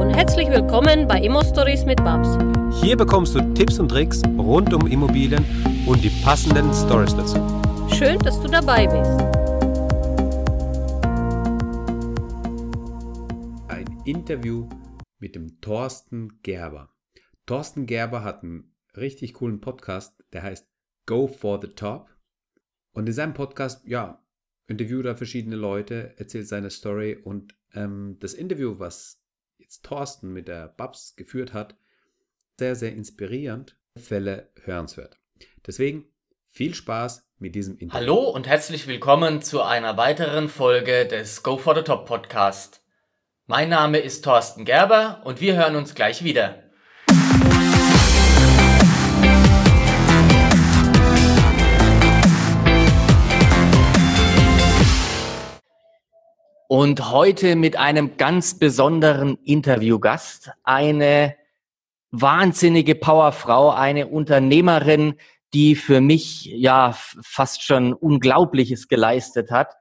und herzlich willkommen bei Immo Stories mit Babs. Hier bekommst du Tipps und Tricks rund um Immobilien und die passenden Stories dazu. Schön, dass du dabei bist. Ein Interview mit dem Thorsten Gerber. Thorsten Gerber hat einen richtig coolen Podcast, der heißt Go for the Top. Und in seinem Podcast, ja, interviewt er verschiedene Leute, erzählt seine Story und ähm, das Interview, was jetzt Thorsten mit der Babs geführt hat, sehr, sehr inspirierend, Fälle hörenswert. Deswegen viel Spaß mit diesem Interview. Hallo und herzlich willkommen zu einer weiteren Folge des Go for the Top Podcast. Mein Name ist Thorsten Gerber und wir hören uns gleich wieder. Und heute mit einem ganz besonderen Interviewgast, eine wahnsinnige Powerfrau, eine Unternehmerin, die für mich ja fast schon Unglaubliches geleistet hat.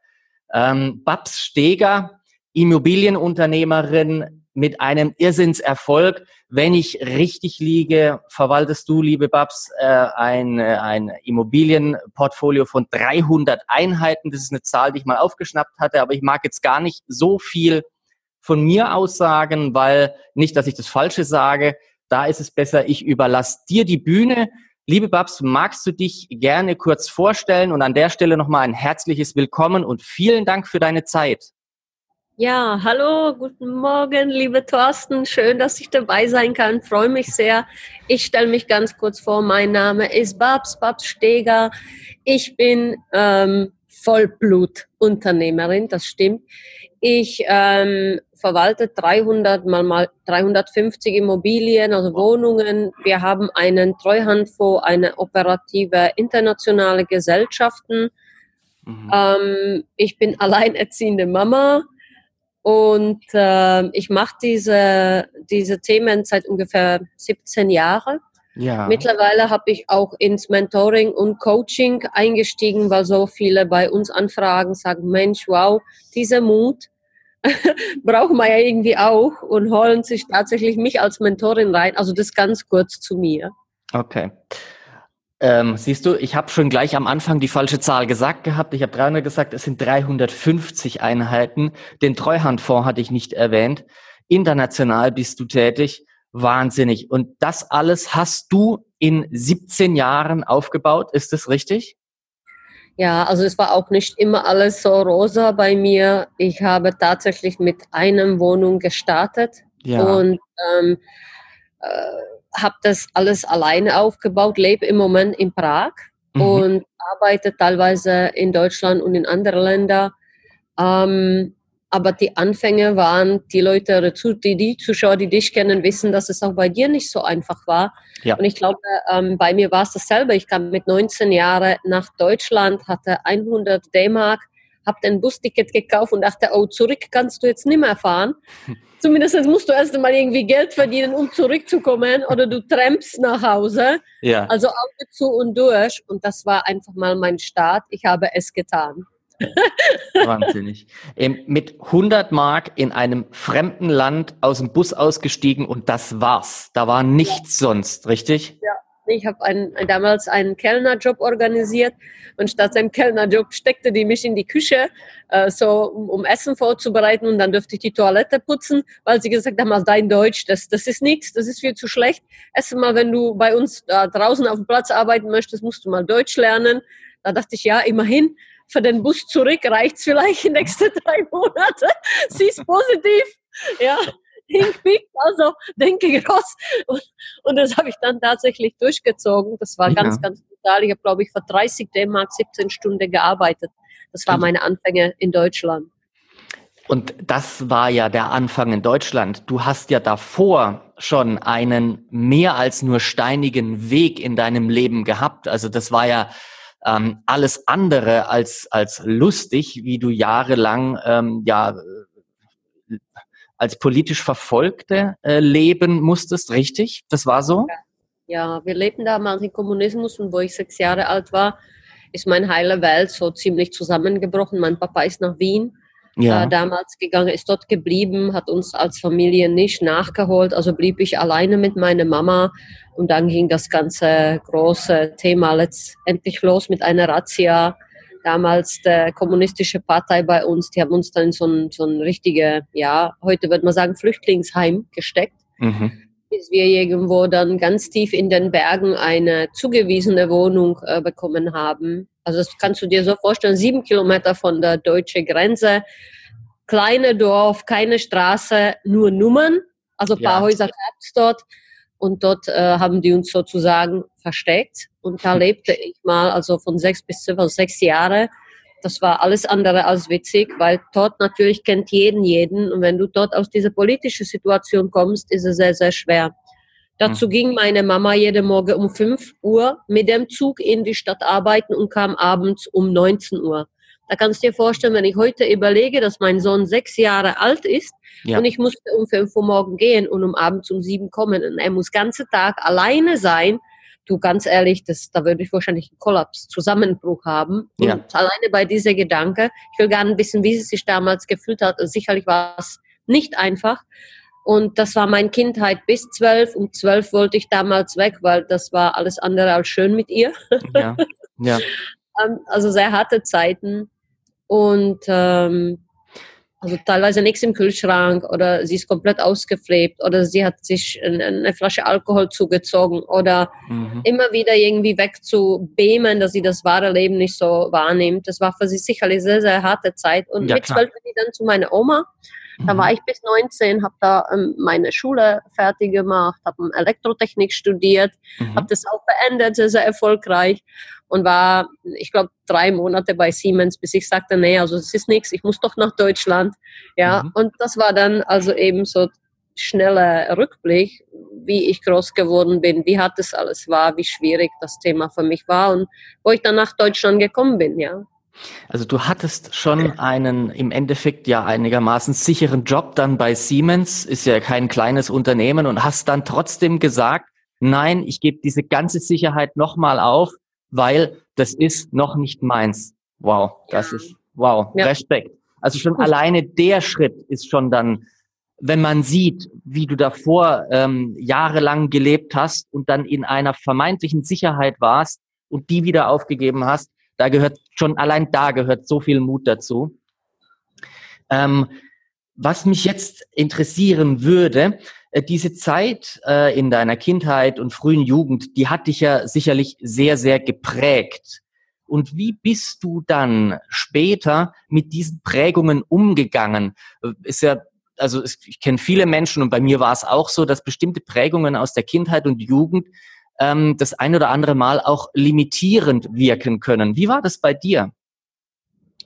Ähm, Babs Steger, Immobilienunternehmerin mit einem Irrsinnserfolg. Wenn ich richtig liege, verwaltest du, liebe Babs, äh, ein, äh, ein Immobilienportfolio von 300 Einheiten. Das ist eine Zahl, die ich mal aufgeschnappt hatte, aber ich mag jetzt gar nicht so viel von mir aussagen, weil nicht, dass ich das Falsche sage. Da ist es besser, ich überlasse dir die Bühne. Liebe Babs, magst du dich gerne kurz vorstellen und an der Stelle nochmal ein herzliches Willkommen und vielen Dank für deine Zeit. Ja, hallo, guten Morgen, liebe Thorsten. Schön, dass ich dabei sein kann. Freue mich sehr. Ich stelle mich ganz kurz vor. Mein Name ist Babs, Babs Steger. Ich bin ähm, Vollblutunternehmerin, das stimmt. Ich ähm, verwalte 300 mal, mal 350 Immobilien, also Wohnungen. Wir haben einen Treuhandfonds, eine operative internationale Gesellschaften. Mhm. Ähm, ich bin alleinerziehende Mama und äh, ich mache diese, diese Themen seit ungefähr 17 Jahren. Ja. Mittlerweile habe ich auch ins Mentoring und Coaching eingestiegen, weil so viele bei uns anfragen, sagen, Mensch, wow, dieser Mut brauchen wir ja irgendwie auch und holen sich tatsächlich mich als Mentorin rein. Also das ganz kurz zu mir. Okay. Ähm, siehst du, ich habe schon gleich am Anfang die falsche Zahl gesagt gehabt. Ich habe 300 gesagt, es sind 350 Einheiten. Den Treuhandfonds hatte ich nicht erwähnt. International bist du tätig. Wahnsinnig. Und das alles hast du in 17 Jahren aufgebaut. Ist das richtig? Ja, also es war auch nicht immer alles so rosa bei mir. Ich habe tatsächlich mit einem Wohnung gestartet ja. und ähm, äh, habe das alles alleine aufgebaut, lebe im Moment in Prag mhm. und arbeite teilweise in Deutschland und in anderen Ländern. Ähm, aber die Anfänge waren, die Leute, die, die Zuschauer, die dich kennen, wissen, dass es auch bei dir nicht so einfach war. Ja. Und ich glaube, ähm, bei mir war es dasselbe. Ich kam mit 19 Jahren nach Deutschland, hatte 100 D-Mark, habe ein Busticket gekauft und dachte, oh, zurück kannst du jetzt nicht mehr fahren. zumindest musst du erst einmal irgendwie Geld verdienen, um zurückzukommen oder du trampst nach Hause. Ja. Also Auge zu und durch. Und das war einfach mal mein Start. Ich habe es getan. Wahnsinnig. Ähm, mit 100 Mark in einem fremden Land aus dem Bus ausgestiegen und das war's. Da war nichts ja. sonst, richtig? Ja, ich habe ein, damals einen Kellnerjob organisiert und statt seinem Kellnerjob steckte die mich in die Küche, äh, so um, um, Essen vorzubereiten und dann dürfte ich die Toilette putzen, weil sie gesagt haben, dein Deutsch, das, das ist nichts, das ist viel zu schlecht. Erst mal, wenn du bei uns da draußen auf dem Platz arbeiten möchtest, musst du mal Deutsch lernen. Da dachte ich, ja, immerhin, für den Bus zurück reicht's vielleicht die nächsten drei Monate. Sie ist positiv. Ja, Think big, also denke groß. Und, und das habe ich dann tatsächlich durchgezogen. Das war ja. ganz, ganz brutal. Ich habe, glaube ich, für 30 D-Mark 17 Stunden gearbeitet. Das war meine Anfänge in Deutschland. Und das war ja der Anfang in Deutschland. Du hast ja davor schon einen mehr als nur steinigen Weg in deinem Leben gehabt. Also das war ja ähm, alles andere als als lustig, wie du jahrelang ähm, ja als politisch Verfolgte äh, leben musstest, richtig? Das war so? Ja, wir lebten damals im Kommunismus und wo ich sechs Jahre alt war, ist meine heile Welt so ziemlich zusammengebrochen. Mein Papa ist nach Wien ja. äh, damals gegangen, ist dort geblieben, hat uns als Familie nicht nachgeholt. Also blieb ich alleine mit meiner Mama und dann ging das ganze große Thema letztendlich los mit einer Razzia. Damals der kommunistische Partei bei uns, die haben uns dann in so ein, so ein richtige, ja, heute würde man sagen, Flüchtlingsheim gesteckt. Mhm. Bis wir irgendwo dann ganz tief in den Bergen eine zugewiesene Wohnung äh, bekommen haben also das kannst du dir so vorstellen, sieben Kilometer von der deutschen Grenze, kleine Dorf, keine Straße, nur Nummern, also ein paar ja. Häuser gab es dort. Und dort äh, haben die uns sozusagen versteckt. Und da lebte ich mal, also von sechs bis zwölf, also sechs Jahre. Das war alles andere als witzig, weil dort natürlich kennt jeden jeden. Und wenn du dort aus dieser politischen Situation kommst, ist es sehr, sehr schwer. Dazu mhm. ging meine Mama jeden Morgen um 5 Uhr mit dem Zug in die Stadt arbeiten und kam abends um 19 Uhr. Da kannst du dir vorstellen, wenn ich heute überlege, dass mein Sohn sechs Jahre alt ist ja. und ich musste um 5 Uhr morgen gehen und um abends um 7 kommen und er muss ganze Tag alleine sein, du ganz ehrlich, das, da würde ich wahrscheinlich einen Kollaps, Zusammenbruch haben. Und ja. alleine bei dieser Gedanke, ich will gar nicht wissen, wie sie sich damals gefühlt hat. Also sicherlich war es nicht einfach, und das war meine Kindheit bis zwölf. Um zwölf wollte ich damals weg, weil das war alles andere als schön mit ihr. Ja, ja. Ähm, also sehr harte Zeiten. Und ähm, also teilweise nichts im Kühlschrank oder sie ist komplett ausgeflebt oder sie hat sich eine Flasche Alkohol zugezogen oder mhm. immer wieder irgendwie wegzubeamen, dass sie das wahre Leben nicht so wahrnimmt. Das war für sie sicherlich sehr, sehr harte Zeit. Und ja, mit zwölf bin ich dann zu meiner Oma da war mhm. ich bis 19, habe da ähm, meine Schule fertig gemacht, habe Elektrotechnik studiert, mhm. habe das auch beendet, sehr, sehr erfolgreich und war, ich glaube, drei Monate bei Siemens, bis ich sagte, nee, also es ist nichts, ich muss doch nach Deutschland. Ja, mhm. und das war dann also eben so schneller Rückblick, wie ich groß geworden bin, wie hart das alles war, wie schwierig das Thema für mich war und wo ich dann nach Deutschland gekommen bin, ja. Also du hattest schon einen im Endeffekt ja einigermaßen sicheren Job dann bei Siemens, ist ja kein kleines Unternehmen und hast dann trotzdem gesagt, nein, ich gebe diese ganze Sicherheit nochmal auf, weil das ist noch nicht meins. Wow, das ist, wow, ja. Respekt. Also schon Gut. alleine der Schritt ist schon dann, wenn man sieht, wie du davor ähm, jahrelang gelebt hast und dann in einer vermeintlichen Sicherheit warst und die wieder aufgegeben hast, da gehört schon allein da gehört so viel Mut dazu. Ähm, was mich jetzt interessieren würde, äh, diese Zeit äh, in deiner Kindheit und frühen Jugend, die hat dich ja sicherlich sehr, sehr geprägt. Und wie bist du dann später mit diesen Prägungen umgegangen? Äh, ist ja, also ich kenne viele Menschen und bei mir war es auch so, dass bestimmte Prägungen aus der Kindheit und Jugend ähm, das ein oder andere Mal auch limitierend wirken können. Wie war das bei dir?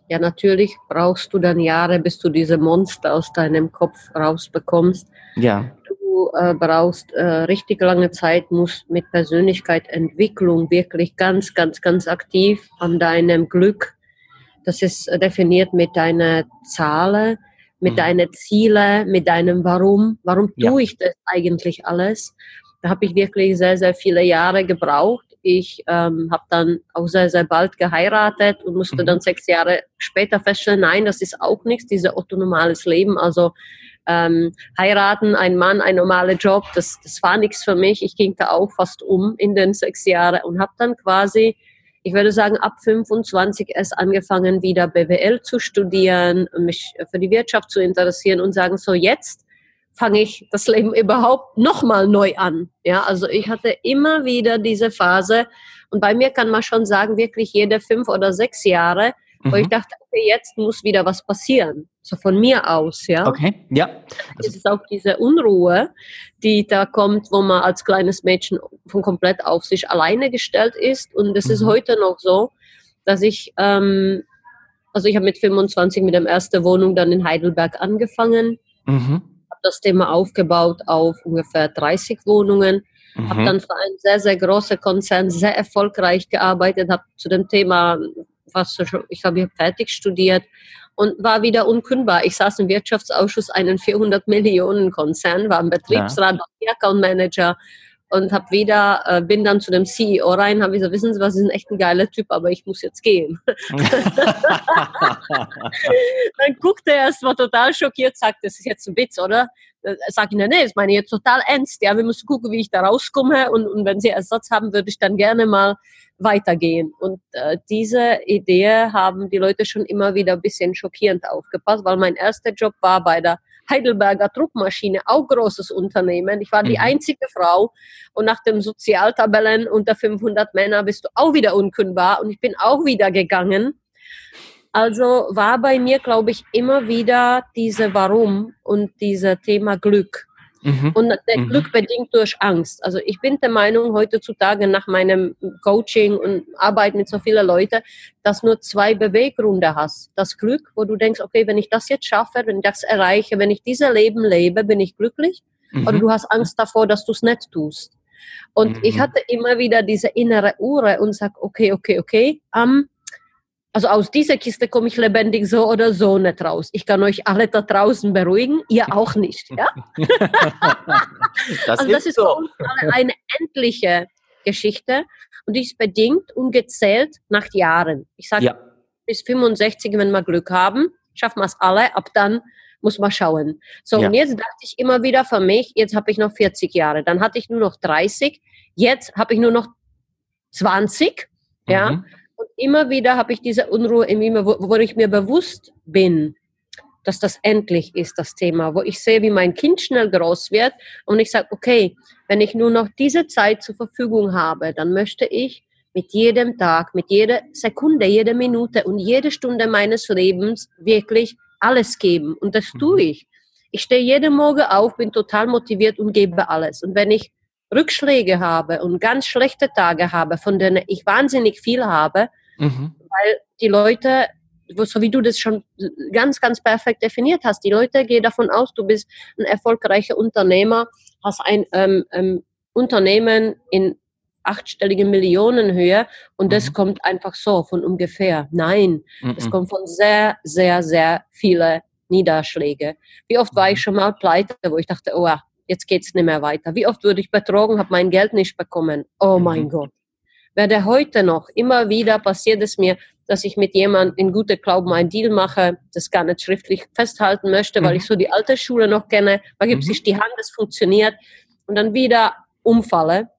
Ja, natürlich brauchst du dann Jahre, bis du diese Monster aus deinem Kopf rausbekommst. Ja. Du äh, brauchst äh, richtig lange Zeit, musst mit Persönlichkeitsentwicklung wirklich ganz, ganz, ganz aktiv an deinem Glück. Das ist definiert mit deiner Zahlen, mit mhm. deinen Zielen, mit deinem Warum. Warum tue ja. ich das eigentlich alles? Da habe ich wirklich sehr, sehr viele Jahre gebraucht. Ich ähm, habe dann auch sehr, sehr bald geheiratet und musste mhm. dann sechs Jahre später feststellen, nein, das ist auch nichts, dieses autonomales Leben. Also ähm, heiraten, ein Mann, ein normaler Job, das, das war nichts für mich. Ich ging da auch fast um in den sechs Jahren und habe dann quasi, ich würde sagen, ab 25 erst angefangen, wieder BWL zu studieren, mich für die Wirtschaft zu interessieren und sagen, so jetzt fange ich das Leben überhaupt nochmal neu an. Ja, also ich hatte immer wieder diese Phase und bei mir kann man schon sagen, wirklich jede fünf oder sechs Jahre, mhm. wo ich mhm. dachte, okay, jetzt muss wieder was passieren. So von mir aus, ja. Okay, ja. Es ist auch diese Unruhe, die da kommt, wo man als kleines Mädchen von komplett auf sich alleine gestellt ist. Und es mhm. ist heute noch so, dass ich, ähm, also ich habe mit 25 mit der ersten Wohnung dann in Heidelberg angefangen. Mhm das Thema aufgebaut auf ungefähr 30 Wohnungen. Mhm. Habe dann für einen sehr, sehr großen Konzern sehr erfolgreich gearbeitet, habe zu dem Thema fast schon, ich habe fertig studiert und war wieder unkündbar. Ich saß im Wirtschaftsausschuss einen 400 Millionen Konzern, war im Betriebsrat, ja. Account Manager und habe wieder, äh, bin dann zu dem CEO rein, habe gesagt, wissen Sie was, Sie sind echt ein geiler Typ, aber ich muss jetzt gehen. dann guckte er erst mal total schockiert, sagt, das ist jetzt ein Witz, oder? Äh, sag ich, nee, nee, das meine ich jetzt total ernst. Ja, wir müssen gucken, wie ich da rauskomme und, und wenn Sie Ersatz haben, würde ich dann gerne mal weitergehen. Und äh, diese Idee haben die Leute schon immer wieder ein bisschen schockierend aufgepasst, weil mein erster Job war bei der Heidelberger Druckmaschine, auch großes Unternehmen. Ich war die mhm. einzige Frau und nach dem Sozialtabellen unter 500 Männer bist du auch wieder unkündbar und ich bin auch wieder gegangen. Also war bei mir, glaube ich, immer wieder diese Warum und dieser Thema Glück. Mhm. Und der mhm. Glück bedingt durch Angst. Also ich bin der Meinung, heutzutage nach meinem Coaching und Arbeit mit so vielen Leuten, dass nur zwei Beweggründe hast. Das Glück, wo du denkst, okay, wenn ich das jetzt schaffe, wenn ich das erreiche, wenn ich dieses Leben lebe, bin ich glücklich. Mhm. Oder du hast Angst davor, dass du es nicht tust. Und ich mhm. hatte immer wieder diese innere Uhr und sag, okay, okay, okay, um, also aus dieser Kiste komme ich lebendig so oder so nicht raus. Ich kann euch alle da draußen beruhigen, ihr auch nicht. Ja? das also das ist, so. eine endliche Geschichte und die ist bedingt und gezählt nach Jahren. Ich sage, ja. bis 65, wenn wir Glück haben, schaffen wir es alle, ab dann muss man schauen. So, ja. und jetzt dachte ich immer wieder für mich, jetzt habe ich noch 40 Jahre, dann hatte ich nur noch 30, jetzt habe ich nur noch 20, mhm. ja, und immer wieder habe ich diese Unruhe in mir, wo, wo ich mir bewusst bin, dass das endlich ist, das Thema, wo ich sehe, wie mein Kind schnell groß wird und ich sage, okay, wenn ich nur noch diese Zeit zur Verfügung habe, dann möchte ich mit jedem Tag, mit jeder Sekunde, jede Minute und jede Stunde meines Lebens wirklich alles geben. Und das tue mhm. ich. Ich stehe jeden Morgen auf, bin total motiviert und gebe alles. Und wenn ich Rückschläge habe und ganz schlechte Tage habe, von denen ich wahnsinnig viel habe, mhm. weil die Leute, so wie du das schon ganz, ganz perfekt definiert hast, die Leute gehen davon aus, du bist ein erfolgreicher Unternehmer, hast ein ähm, ähm, Unternehmen in achtstellige Millionenhöhe und das mhm. kommt einfach so von ungefähr. Nein, mhm. das kommt von sehr, sehr, sehr viele Niederschläge. Wie oft war ich mhm. schon mal pleite, wo ich dachte, oh, jetzt geht's nicht mehr weiter. Wie oft wurde ich betrogen, habe mein Geld nicht bekommen. Oh mein mhm. Gott. Werde heute noch, immer wieder passiert es mir, dass ich mit jemandem in guter Glauben einen Deal mache, das gar nicht schriftlich festhalten möchte, mhm. weil ich so die alte Schule noch kenne, da gibt mhm. sich die Hand, es funktioniert und dann wieder umfalle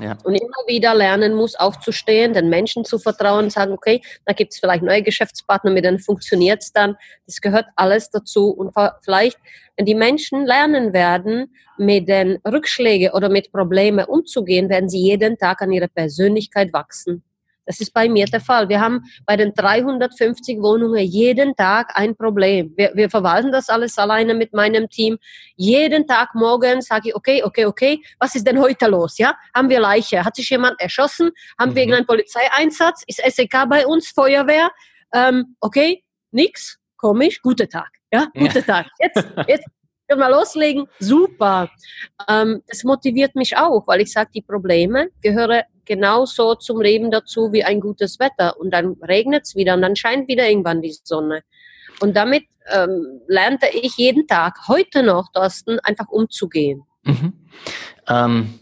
ja. Und immer wieder lernen muss, aufzustehen, den Menschen zu vertrauen sagen, okay, da gibt es vielleicht neue Geschäftspartner, mit denen funktioniert es dann. Das gehört alles dazu. Und vielleicht, wenn die Menschen lernen werden, mit den Rückschlägen oder mit Problemen umzugehen, werden sie jeden Tag an ihrer Persönlichkeit wachsen. Das ist bei mir der Fall. Wir haben bei den 350 Wohnungen jeden Tag ein Problem. Wir, wir verwalten das alles alleine mit meinem Team. Jeden Tag morgens sage ich, okay, okay, okay, was ist denn heute los? Ja, haben wir Leiche? Hat sich jemand erschossen? Haben mhm. wir irgendeinen Polizeieinsatz? Ist SEK bei uns? Feuerwehr? Ähm, okay, nix, komisch, guter Tag. Ja, guter ja. Tag. Jetzt, jetzt können wir loslegen. Super. Ähm, das motiviert mich auch, weil ich sage, die Probleme gehören genauso zum Leben dazu wie ein gutes Wetter. Und dann regnet es wieder und dann scheint wieder irgendwann die Sonne. Und damit ähm, lernte ich jeden Tag, heute noch, Thorsten, einfach umzugehen. Mhm. Ähm,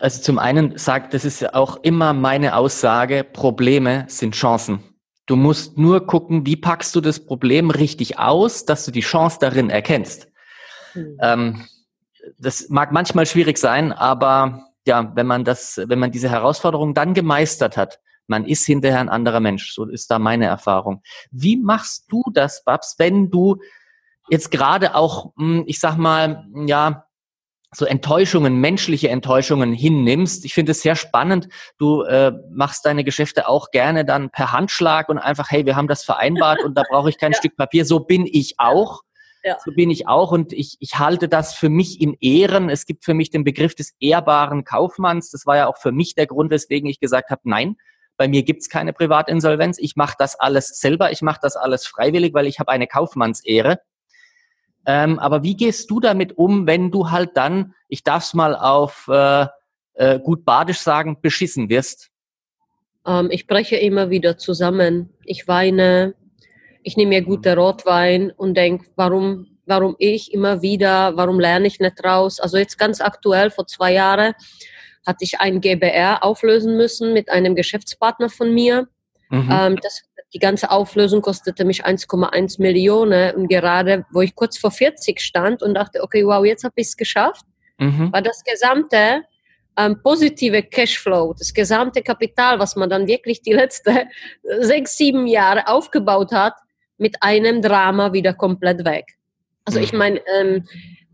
also zum einen sagt, das ist ja auch immer meine Aussage, Probleme sind Chancen. Du musst nur gucken, wie packst du das Problem richtig aus, dass du die Chance darin erkennst. Mhm. Ähm, das mag manchmal schwierig sein, aber ja, wenn man das, wenn man diese Herausforderung dann gemeistert hat, man ist hinterher ein anderer Mensch. So ist da meine Erfahrung. Wie machst du das, Babs, wenn du jetzt gerade auch, hm, ich sag mal, ja, so Enttäuschungen, menschliche Enttäuschungen hinnimmst. Ich finde es sehr spannend. Du äh, machst deine Geschäfte auch gerne dann per Handschlag und einfach, hey, wir haben das vereinbart und da brauche ich kein ja. Stück Papier. So bin ich auch. Ja. So bin ich auch und ich, ich halte das für mich in Ehren. Es gibt für mich den Begriff des ehrbaren Kaufmanns. Das war ja auch für mich der Grund, weswegen ich gesagt habe, nein, bei mir gibt's keine Privatinsolvenz. Ich mache das alles selber. Ich mache das alles freiwillig, weil ich habe eine Kaufmannsehre. Ähm, aber wie gehst du damit um, wenn du halt dann, ich darf's mal auf äh, äh, gut badisch sagen, beschissen wirst? Ähm, ich breche immer wieder zusammen. Ich weine, ich nehme mir guten Rotwein und denke, warum warum ich immer wieder, warum lerne ich nicht raus. Also jetzt ganz aktuell, vor zwei Jahren hatte ich ein GBR auflösen müssen mit einem Geschäftspartner von mir. Mhm. Ähm, das, die ganze Auflösung kostete mich 1,1 Millionen und gerade, wo ich kurz vor 40 stand und dachte, okay, wow, jetzt habe ich es geschafft, mhm. war das gesamte ähm, positive Cashflow, das gesamte Kapital, was man dann wirklich die letzten sechs, sieben Jahre aufgebaut hat, mit einem Drama wieder komplett weg. Also ich mhm. meine, ähm,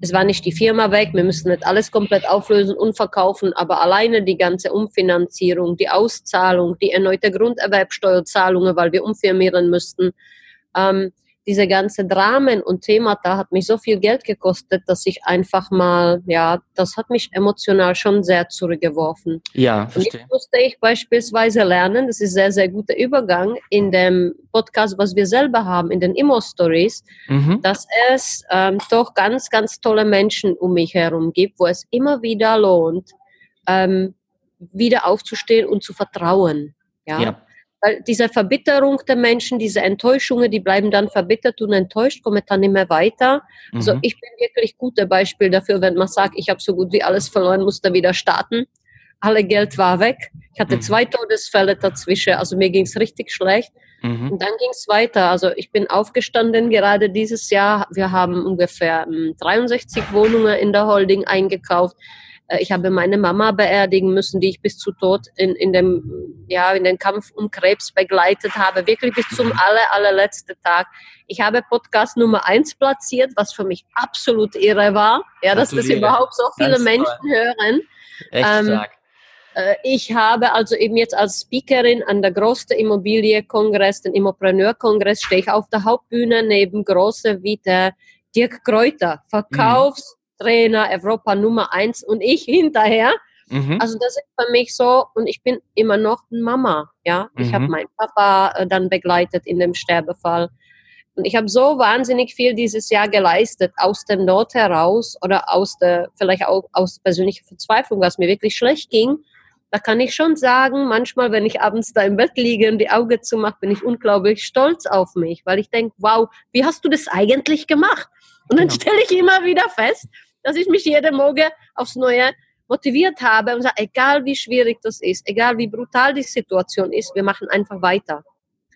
es war nicht die Firma weg, wir müssen nicht alles komplett auflösen und verkaufen, aber alleine die ganze Umfinanzierung, die Auszahlung, die erneute Grunderwerbsteuerzahlungen, weil wir umfirmieren müssten, ähm, diese ganze Dramen und Themata hat mich so viel Geld gekostet, dass ich einfach mal, ja, das hat mich emotional schon sehr zurückgeworfen. Ja, verstehe. Jetzt musste ich beispielsweise lernen, das ist sehr, sehr guter Übergang in dem Podcast, was wir selber haben, in den Immo-Stories, mhm. dass es ähm, doch ganz, ganz tolle Menschen um mich herum gibt, wo es immer wieder lohnt, ähm, wieder aufzustehen und zu vertrauen. ja. ja weil diese Verbitterung der Menschen, diese Enttäuschungen, die bleiben dann verbittert und enttäuscht, kommen dann nicht mehr weiter. Also mhm. Also ich bin wirklich gutes Beispiel dafür, wenn man sagt, ich habe so gut wie alles verloren, musste wieder starten. Alle Geld war weg. Ich hatte mhm. zwei Todesfälle dazwischen, also mir ging es richtig schlecht. Mhm. Und dann ging es weiter. Also ich bin aufgestanden gerade dieses Jahr. Wir haben ungefähr 63 hm, Wohnungen in der Holding eingekauft. Äh, ich habe meine Mama beerdigen müssen, die ich bis zu Tod in, in, dem, ja, in den Kampf um Krebs begleitet habe, wirklich bis zum aller, allerletzten Tag. Ich habe Podcast Nummer eins platziert, was für mich absolut irre war, ja, dass das überhaupt so viele Ganz Menschen toll. hören. Echt ähm, stark. Äh, ich habe also eben jetzt als Speakerin an der größten Immobilienkongress, den Immopreneur-Kongress, stehe ich auf der Hauptbühne neben große wie der Dirk Kräuter, Verkaufs- Trainer, Europa Nummer eins und ich hinterher. Mhm. Also das ist für mich so und ich bin immer noch Mama. Ja, mhm. ich habe meinen Papa äh, dann begleitet in dem Sterbefall und ich habe so wahnsinnig viel dieses Jahr geleistet aus der Not heraus oder aus der vielleicht auch aus persönlicher Verzweiflung, was mir wirklich schlecht ging. Da kann ich schon sagen, manchmal, wenn ich abends da im Bett liege und die Augen zumache, bin ich unglaublich stolz auf mich, weil ich denke, wow, wie hast du das eigentlich gemacht? Und dann genau. stelle ich immer wieder fest, dass ich mich jeden Morgen aufs Neue motiviert habe und sage, egal wie schwierig das ist, egal wie brutal die Situation ist, wir machen einfach weiter.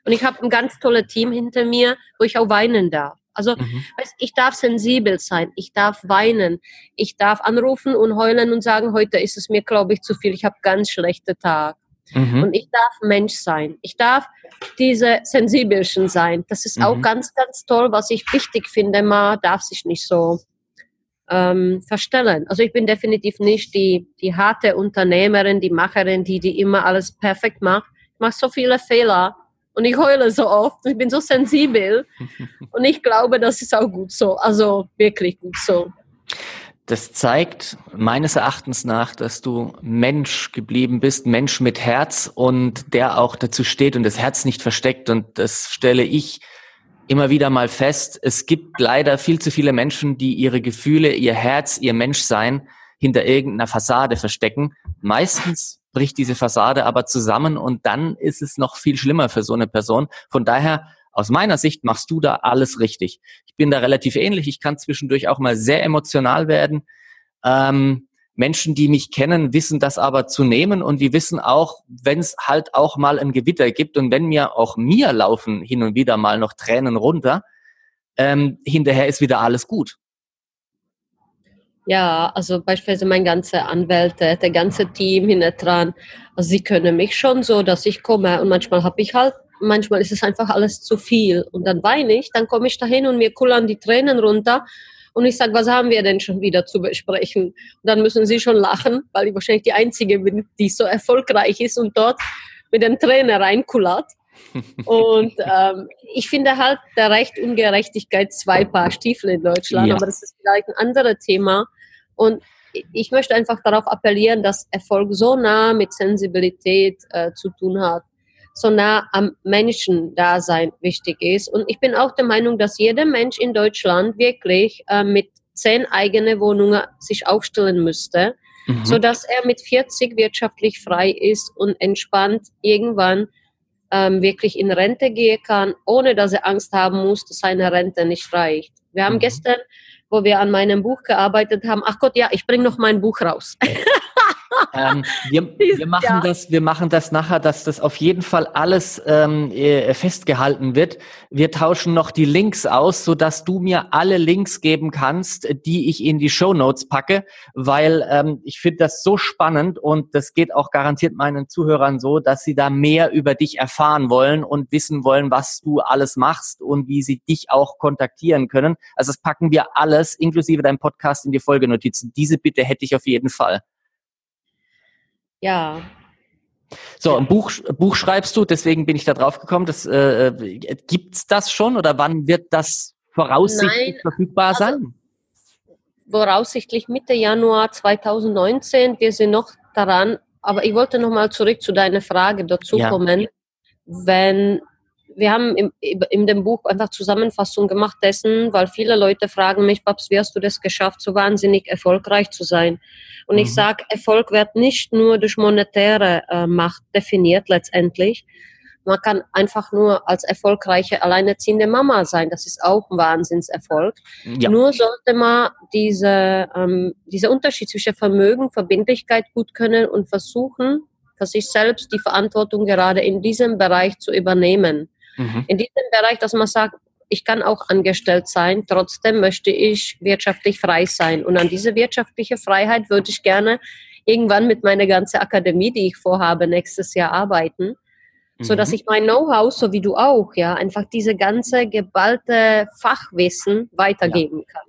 Und ich habe ein ganz tolles Team hinter mir, wo ich auch weinen darf. Also mhm. ich darf sensibel sein, ich darf weinen, ich darf anrufen und heulen und sagen, heute ist es mir, glaube ich, zu viel, ich habe ganz schlechte Tag. Mhm. Und ich darf Mensch sein. Ich darf diese Sensibelchen sein. Das ist mhm. auch ganz, ganz toll, was ich wichtig finde. Man darf sich nicht so ähm, verstellen. Also ich bin definitiv nicht die, die harte Unternehmerin, die Macherin, die, die immer alles perfekt macht. Ich mache so viele Fehler und ich heule so oft. Ich bin so sensibel und ich glaube, das ist auch gut so. Also wirklich gut so. Das zeigt meines Erachtens nach, dass du Mensch geblieben bist, Mensch mit Herz und der auch dazu steht und das Herz nicht versteckt. Und das stelle ich immer wieder mal fest, es gibt leider viel zu viele Menschen, die ihre Gefühle, ihr Herz, ihr Menschsein hinter irgendeiner Fassade verstecken. Meistens bricht diese Fassade aber zusammen und dann ist es noch viel schlimmer für so eine Person. Von daher, aus meiner Sicht, machst du da alles richtig. Ich bin da relativ ähnlich. Ich kann zwischendurch auch mal sehr emotional werden. Ähm, Menschen, die mich kennen, wissen das aber zu nehmen und die wissen auch, wenn es halt auch mal ein Gewitter gibt und wenn mir auch mir laufen hin und wieder mal noch Tränen runter, ähm, hinterher ist wieder alles gut. Ja, also beispielsweise mein ganzer Anwälte, der ganze Team hinter dran, also sie können mich schon so, dass ich komme und manchmal habe ich halt, manchmal ist es einfach alles zu viel und dann weine ich, dann komme ich dahin und mir kullern die Tränen runter und ich sage, was haben wir denn schon wieder zu besprechen? Und dann müssen sie schon lachen, weil ich wahrscheinlich die Einzige bin, die so erfolgreich ist und dort mit den Tränen reinkullert. und ähm, ich finde halt, der Recht Ungerechtigkeit zwei Paar Stiefel in Deutschland, ja. aber das ist vielleicht ein anderes Thema. Und ich möchte einfach darauf appellieren, dass Erfolg so nah mit Sensibilität äh, zu tun hat so nah am Menschendasein wichtig ist. Und ich bin auch der Meinung, dass jeder Mensch in Deutschland wirklich äh, mit zehn eigene Wohnungen sich aufstellen müsste, mhm. so dass er mit 40 wirtschaftlich frei ist und entspannt irgendwann ähm, wirklich in Rente gehen kann, ohne dass er Angst haben muss, dass seine Rente nicht reicht. Wir haben mhm. gestern, wo wir an meinem Buch gearbeitet haben, ach Gott, ja, ich bringe noch mein Buch raus. ähm, wir, wir, machen ja. das, wir machen das nachher, dass das auf jeden Fall alles ähm, äh, festgehalten wird. Wir tauschen noch die Links aus, so dass du mir alle Links geben kannst, die ich in die Show Notes packe, weil ähm, ich finde das so spannend und das geht auch garantiert meinen Zuhörern so, dass sie da mehr über dich erfahren wollen und wissen wollen, was du alles machst und wie sie dich auch kontaktieren können. Also das packen wir alles, inklusive deinem Podcast, in die Folgenotizen. Diese Bitte hätte ich auf jeden Fall. Ja. So, ein Buch, Buch schreibst du, deswegen bin ich da drauf gekommen. Das, äh, äh gibt's das schon oder wann wird das voraussichtlich Nein, verfügbar also, sein? Voraussichtlich Mitte Januar 2019. Wir sind noch daran, aber ich wollte noch mal zurück zu deiner Frage dazu ja. kommen. Wenn wir haben im, in dem Buch einfach Zusammenfassung gemacht dessen, weil viele Leute fragen mich, Babs, wie hast du das geschafft, so wahnsinnig erfolgreich zu sein? Und mhm. ich sage, Erfolg wird nicht nur durch monetäre äh, Macht definiert letztendlich. Man kann einfach nur als erfolgreiche alleinerziehende Mama sein. Das ist auch ein Wahnsinnserfolg. Ja. Nur sollte man diese, ähm, diese Unterschied zwischen Vermögen, Verbindlichkeit gut können und versuchen, für sich selbst die Verantwortung gerade in diesem Bereich zu übernehmen. Mhm. In diesem Bereich, dass man sagt, ich kann auch angestellt sein, trotzdem möchte ich wirtschaftlich frei sein. Und an diese wirtschaftliche Freiheit würde ich gerne irgendwann mit meiner ganzen Akademie, die ich vorhabe, nächstes Jahr arbeiten, mhm. so dass ich mein Know-how, so wie du auch, ja, einfach diese ganze geballte Fachwissen weitergeben ja. kann.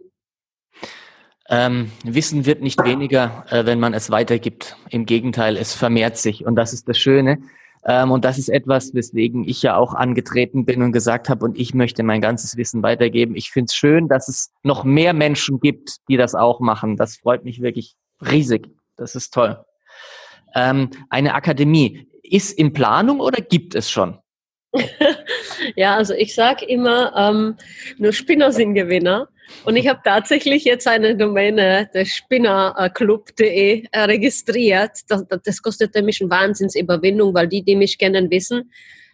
Ähm, Wissen wird nicht weniger, äh, wenn man es weitergibt. Im Gegenteil, es vermehrt sich. Und das ist das Schöne. Ähm, und das ist etwas, weswegen ich ja auch angetreten bin und gesagt habe, und ich möchte mein ganzes Wissen weitergeben. Ich finde es schön, dass es noch mehr Menschen gibt, die das auch machen. Das freut mich wirklich riesig. Das ist toll. Ähm, eine Akademie ist in Planung oder gibt es schon? ja, also ich sage immer, ähm, nur Spinner sind Gewinner. Und ich habe tatsächlich jetzt eine Domäne, der spinnerclub.de, äh, registriert. Das, das kostete mich eine Wahnsinnsüberwindung, weil die, die mich kennen, wissen,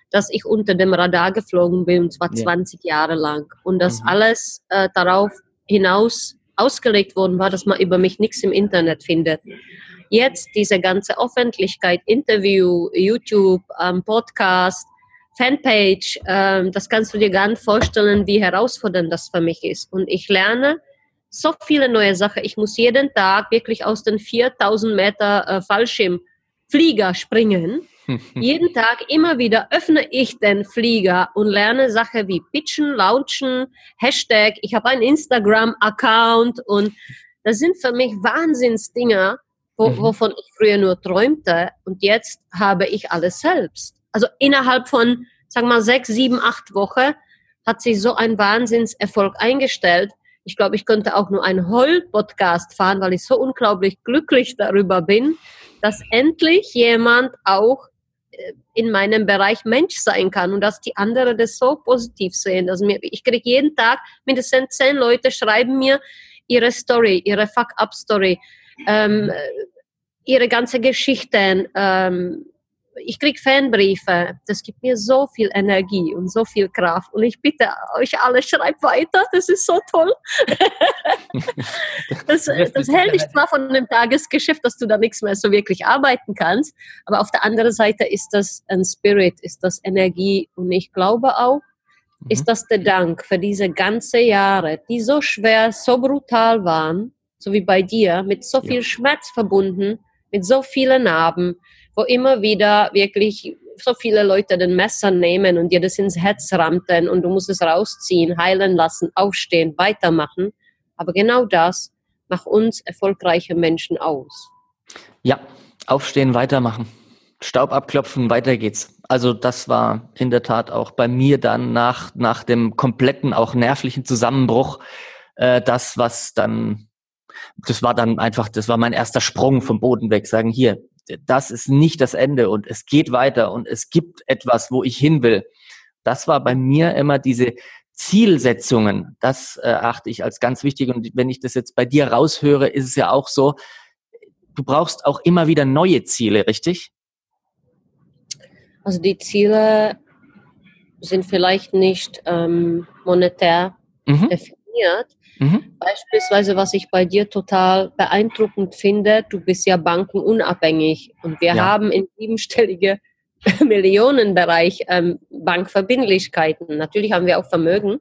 dass ich unter dem Radar geflogen bin, und zwar ja. 20 Jahre lang. Und dass mhm. alles äh, darauf hinaus ausgelegt worden war, dass man über mich nichts im Internet findet. Jetzt diese ganze Öffentlichkeit, Interview, YouTube, ähm, Podcast, Fanpage, ähm, das kannst du dir gar nicht vorstellen, wie herausfordernd das für mich ist. Und ich lerne so viele neue Sachen. Ich muss jeden Tag wirklich aus den 4000 Meter äh, Fallschirmflieger springen. jeden Tag immer wieder öffne ich den Flieger und lerne Sachen wie Pitchen, Launchen, Hashtag. Ich habe einen Instagram-Account und das sind für mich Wahnsinnsdinger, wo, mhm. wovon ich früher nur träumte. Und jetzt habe ich alles selbst also innerhalb von, sagen wir mal, sechs, sieben, acht Wochen hat sich so ein Wahnsinnserfolg eingestellt. Ich glaube, ich könnte auch nur einen Heul-Podcast fahren, weil ich so unglaublich glücklich darüber bin, dass endlich jemand auch äh, in meinem Bereich Mensch sein kann und dass die anderen das so positiv sehen. Also ich kriege jeden Tag mindestens zehn Leute schreiben mir ihre Story, ihre Fuck-up-Story, ähm, äh, ihre ganze Geschichten, ähm, ich kriege Fanbriefe. Das gibt mir so viel Energie und so viel Kraft. Und ich bitte euch alle, schreibt weiter. Das ist so toll. das, das hält dich zwar von dem Tagesgeschäft, dass du da nichts mehr so wirklich arbeiten kannst, aber auf der anderen Seite ist das ein Spirit, ist das Energie. Und ich glaube auch, mhm. ist das der Dank für diese ganzen Jahre, die so schwer, so brutal waren, so wie bei dir, mit so viel ja. Schmerz verbunden, mit so vielen Narben wo immer wieder wirklich so viele Leute den Messer nehmen und dir das ins Herz rammen und du musst es rausziehen, heilen lassen, aufstehen, weitermachen. Aber genau das macht uns erfolgreiche Menschen aus. Ja, aufstehen, weitermachen. Staub abklopfen, weiter geht's. Also das war in der Tat auch bei mir dann nach, nach dem kompletten, auch nervlichen Zusammenbruch, äh, das, was dann, das war dann einfach, das war mein erster Sprung vom Boden weg, sagen, hier, das ist nicht das Ende und es geht weiter und es gibt etwas, wo ich hin will. Das war bei mir immer diese Zielsetzungen. Das äh, achte ich als ganz wichtig. Und wenn ich das jetzt bei dir raushöre, ist es ja auch so, du brauchst auch immer wieder neue Ziele, richtig? Also die Ziele sind vielleicht nicht ähm, monetär mhm. definiert. Mhm. Beispielsweise, was ich bei dir total beeindruckend finde, du bist ja bankenunabhängig und wir ja. haben in siebenstellige Millionenbereich ähm, Bankverbindlichkeiten. Natürlich haben wir auch Vermögen,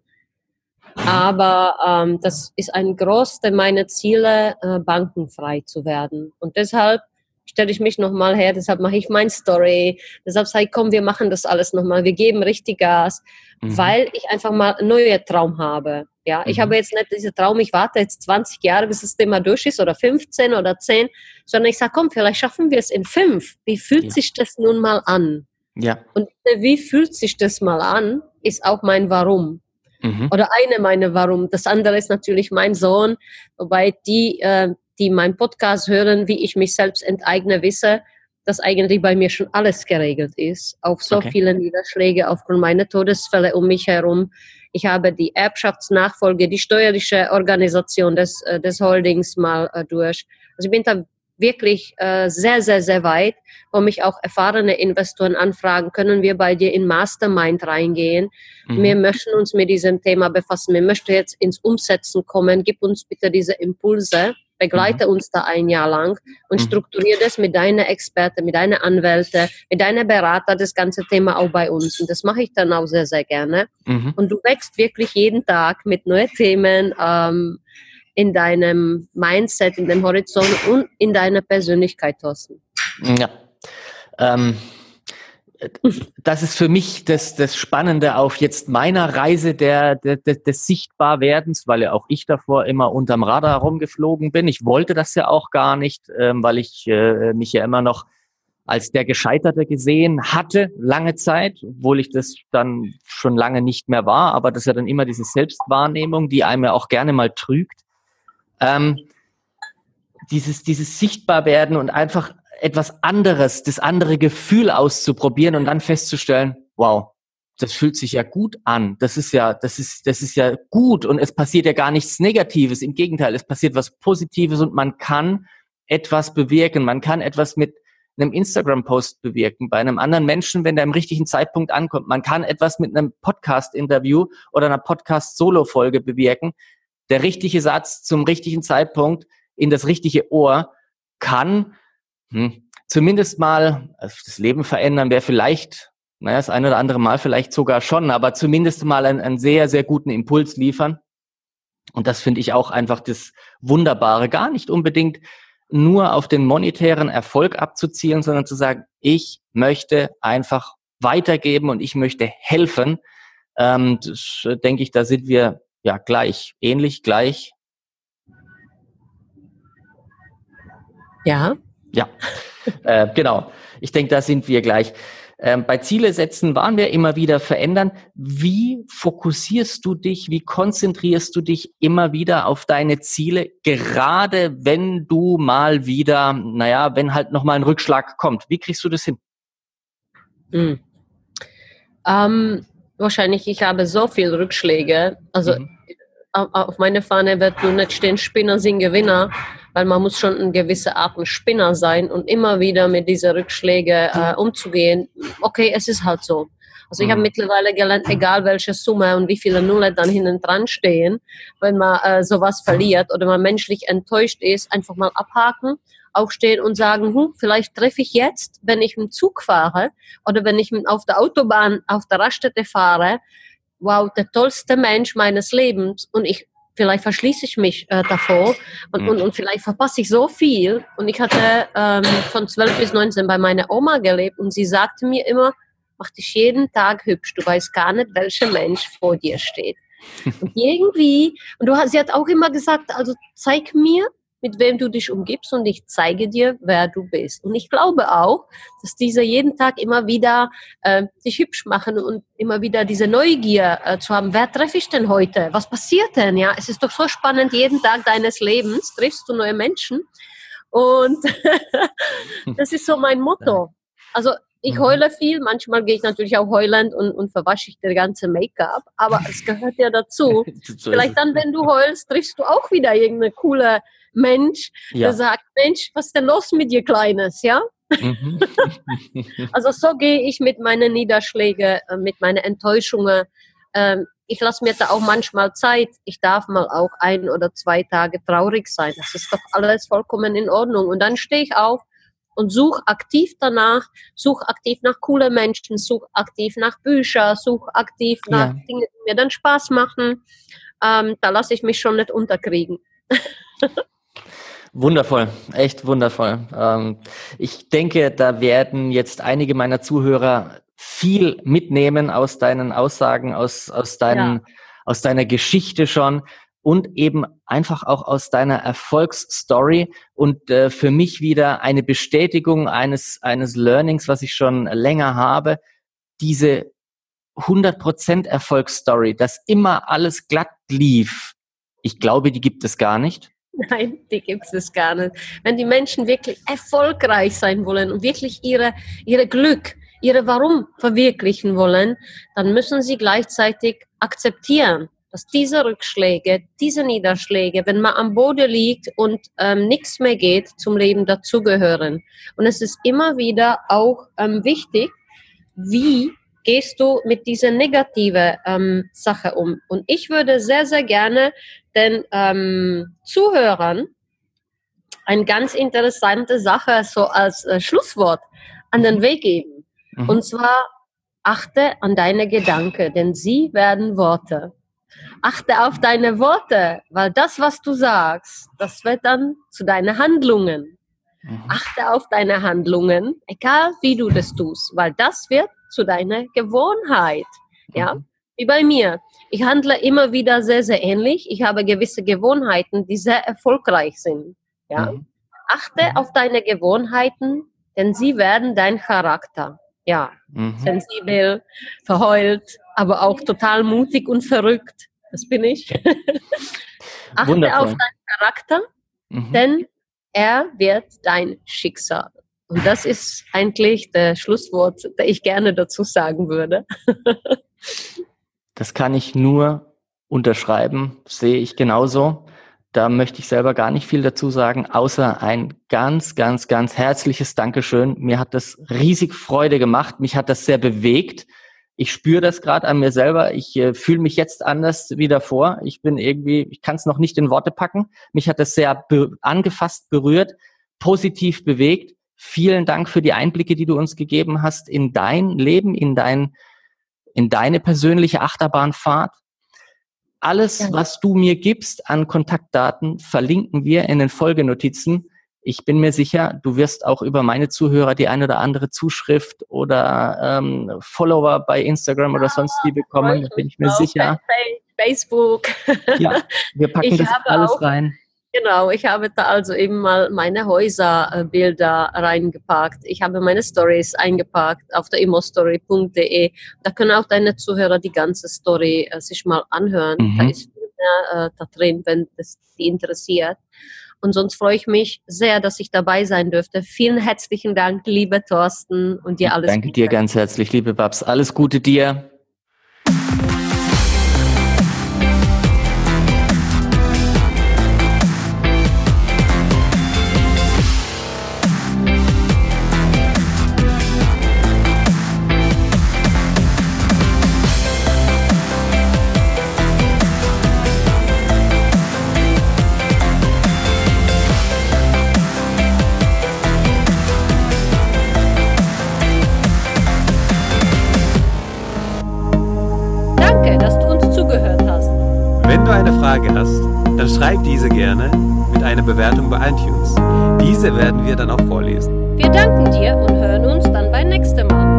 aber ähm, das ist ein großer meiner Ziele, äh, bankenfrei zu werden. Und deshalb stelle ich mich nochmal her, deshalb mache ich mein Story, deshalb sage ich, komm, wir machen das alles nochmal, wir geben richtig Gas, mhm. weil ich einfach mal einen neuen Traum habe. Ja, mhm. ich habe jetzt nicht diesen Traum, ich warte jetzt 20 Jahre, bis das Thema durch ist oder 15 oder 10, sondern ich sage, komm, vielleicht schaffen wir es in fünf. Wie fühlt ja. sich das nun mal an? Ja. Und wie fühlt sich das mal an, ist auch mein Warum. Mhm. Oder eine meiner Warum. Das andere ist natürlich mein Sohn, wobei die, äh, die meinen Podcast hören, wie ich mich selbst enteigne, wisse, dass eigentlich bei mir schon alles geregelt ist. Auf so okay. viele Niederschläge aufgrund meiner Todesfälle um mich herum. Ich habe die Erbschaftsnachfolge, die steuerliche Organisation des, äh, des Holdings mal äh, durch. Also ich bin da wirklich äh, sehr, sehr, sehr weit, wo mich auch erfahrene Investoren anfragen, können wir bei dir in Mastermind reingehen? Mhm. Wir möchten uns mit diesem Thema befassen. Wir möchten jetzt ins Umsetzen kommen. Gib uns bitte diese Impulse. Begleite mhm. uns da ein Jahr lang und mhm. strukturiere das mit deiner Experte, mit deiner Anwälte, mit deiner Berater, das ganze Thema auch bei uns. Und das mache ich dann auch sehr, sehr gerne. Mhm. Und du wächst wirklich jeden Tag mit neuen Themen. Ähm, in deinem Mindset, in dem Horizont und in deiner Persönlichkeit, Thorsten. Ja. Ähm, das ist für mich das, das Spannende auf jetzt meiner Reise der, der, des Sichtbarwerdens, weil ja auch ich davor immer unterm Radar rumgeflogen bin. Ich wollte das ja auch gar nicht, ähm, weil ich äh, mich ja immer noch als der Gescheiterte gesehen hatte, lange Zeit, obwohl ich das dann schon lange nicht mehr war. Aber das ist ja dann immer diese Selbstwahrnehmung, die einem ja auch gerne mal trügt ähm, dieses, dieses Sichtbarwerden und einfach etwas anderes, das andere Gefühl auszuprobieren und dann festzustellen, wow, das fühlt sich ja gut an. Das ist ja, das ist, das ist ja gut und es passiert ja gar nichts Negatives. Im Gegenteil, es passiert was Positives und man kann etwas bewirken. Man kann etwas mit einem Instagram-Post bewirken, bei einem anderen Menschen, wenn der im richtigen Zeitpunkt ankommt. Man kann etwas mit einem Podcast-Interview oder einer Podcast-Solo-Folge bewirken der richtige Satz zum richtigen Zeitpunkt in das richtige Ohr kann hm, zumindest mal also das Leben verändern, wäre vielleicht, naja, das eine oder andere Mal vielleicht sogar schon, aber zumindest mal einen, einen sehr, sehr guten Impuls liefern. Und das finde ich auch einfach das Wunderbare, gar nicht unbedingt nur auf den monetären Erfolg abzuzielen, sondern zu sagen, ich möchte einfach weitergeben und ich möchte helfen. Ähm, das, äh, denke ich, da sind wir ja, gleich. Ähnlich, gleich. Ja. Ja, äh, genau. Ich denke, da sind wir gleich. Ähm, bei Ziele setzen waren wir immer wieder verändern. Wie fokussierst du dich, wie konzentrierst du dich immer wieder auf deine Ziele, gerade wenn du mal wieder, naja, wenn halt nochmal ein Rückschlag kommt? Wie kriegst du das hin? Mhm. Ähm, wahrscheinlich, ich habe so viele Rückschläge. Also mhm. auf meiner Fahne wird nur nicht stehen, Spinner sind Gewinner, weil man muss schon eine gewisse Art ein Spinner sein und immer wieder mit diesen Rückschlägen äh, umzugehen. Okay, es ist halt so. Also ich habe mhm. mittlerweile gelernt, egal welche Summe und wie viele Nuller dann hinten dran stehen, wenn man äh, sowas verliert oder man menschlich enttäuscht ist, einfach mal abhaken aufstehen und sagen, hm, vielleicht treffe ich jetzt, wenn ich im Zug fahre oder wenn ich auf der Autobahn auf der Raststätte fahre, wow, der tollste Mensch meines Lebens und ich vielleicht verschließe ich mich äh, davor und, und, mhm. und vielleicht verpasse ich so viel. Und ich hatte ähm, von 12 bis 19 bei meiner Oma gelebt und sie sagte mir immer, mach dich jeden Tag hübsch, du weißt gar nicht, welcher Mensch vor dir steht. Und irgendwie, und du, sie hat auch immer gesagt, also zeig mir, mit wem du dich umgibst und ich zeige dir, wer du bist. Und ich glaube auch, dass diese jeden Tag immer wieder äh, sich hübsch machen und immer wieder diese Neugier äh, zu haben, wer treffe ich denn heute? Was passiert denn? Ja, es ist doch so spannend, jeden Tag deines Lebens triffst du neue Menschen. Und das ist so mein Motto. Also ich mhm. heule viel, manchmal gehe ich natürlich auch heulend und, und verwasche ich das ganze Make-up, aber es gehört ja dazu. Vielleicht dann, wenn du heulst, triffst du auch wieder irgendeine coole Mensch, ja. der sagt, Mensch, was ist denn los mit dir Kleines, ja? Mhm. also so gehe ich mit meinen Niederschlägen, äh, mit meinen Enttäuschungen ähm, ich lasse mir da auch manchmal Zeit. Ich darf mal auch ein oder zwei Tage traurig sein. Das ist doch alles vollkommen in Ordnung. Und dann stehe ich auf und suche aktiv danach, suche aktiv nach coolen Menschen, suche aktiv nach Büchern, suche aktiv nach ja. Dingen, die mir dann Spaß machen. Ähm, da lasse ich mich schon nicht unterkriegen. Wundervoll, echt wundervoll. Ähm, ich denke, da werden jetzt einige meiner Zuhörer viel mitnehmen aus deinen Aussagen, aus, aus, deinen, ja. aus deiner Geschichte schon und eben einfach auch aus deiner Erfolgsstory und äh, für mich wieder eine Bestätigung eines, eines Learnings, was ich schon länger habe. Diese 100% Erfolgsstory, dass immer alles glatt lief. Ich glaube, die gibt es gar nicht. Nein, die gibt es gar nicht. Wenn die Menschen wirklich erfolgreich sein wollen und wirklich ihre, ihre Glück, ihre Warum verwirklichen wollen, dann müssen sie gleichzeitig akzeptieren, dass diese Rückschläge, diese Niederschläge, wenn man am Boden liegt und ähm, nichts mehr geht, zum Leben dazugehören. Und es ist immer wieder auch ähm, wichtig, wie gehst du mit dieser negative ähm, Sache um? Und ich würde sehr, sehr gerne den ähm, Zuhörern eine ganz interessante Sache so als äh, Schlusswort an den. Weg geben. Mhm. Und zwar achte an deine Gedanken, denn sie werden Worte. Achte auf deine Worte, weil das, was du sagst, das wird dann zu deinen Handlungen. Mhm. Achte auf deine Handlungen, egal wie du das tust, weil das wird zu deiner Gewohnheit. Ja, mhm. wie bei mir. Ich handle immer wieder sehr, sehr ähnlich. Ich habe gewisse Gewohnheiten, die sehr erfolgreich sind. Ja, mhm. achte mhm. auf deine Gewohnheiten, denn sie werden dein Charakter. Ja, mhm. sensibel, verheult, aber auch total mutig und verrückt. Das bin ich. achte Wundervoll. auf deinen Charakter, mhm. denn er wird dein Schicksal. Und das ist eigentlich das Schlusswort, das ich gerne dazu sagen würde. das kann ich nur unterschreiben, sehe ich genauso. Da möchte ich selber gar nicht viel dazu sagen, außer ein ganz, ganz, ganz herzliches Dankeschön. Mir hat das riesig Freude gemacht. Mich hat das sehr bewegt. Ich spüre das gerade an mir selber. Ich äh, fühle mich jetzt anders wie davor. Ich bin irgendwie, ich kann es noch nicht in Worte packen. Mich hat das sehr be angefasst, berührt, positiv bewegt. Vielen Dank für die Einblicke, die du uns gegeben hast in dein Leben, in dein, in deine persönliche Achterbahnfahrt. Alles, was du mir gibst an Kontaktdaten, verlinken wir in den Folgenotizen. Ich bin mir sicher, du wirst auch über meine Zuhörer die eine oder andere Zuschrift oder ähm, Follower bei Instagram oder sonst wie bekommen. Da bin ich mir sicher. Facebook. Ja, wir packen ich das alles auch, rein. Genau, ich habe da also eben mal meine Häuserbilder reingepackt. Ich habe meine Stories eingepackt auf der immostory.de. Da können auch deine Zuhörer die ganze Story äh, sich mal anhören. Mhm. Da ist viel mehr äh, da drin, wenn das die interessiert. Und sonst freue ich mich sehr, dass ich dabei sein dürfte. Vielen herzlichen Dank, liebe Thorsten, und dir alles Danke Gute. dir ganz herzlich, liebe Babs. Alles Gute dir. Diese gerne mit einer Bewertung bei iTunes. Diese werden wir dann auch vorlesen. Wir danken dir und hören uns dann beim nächsten Mal.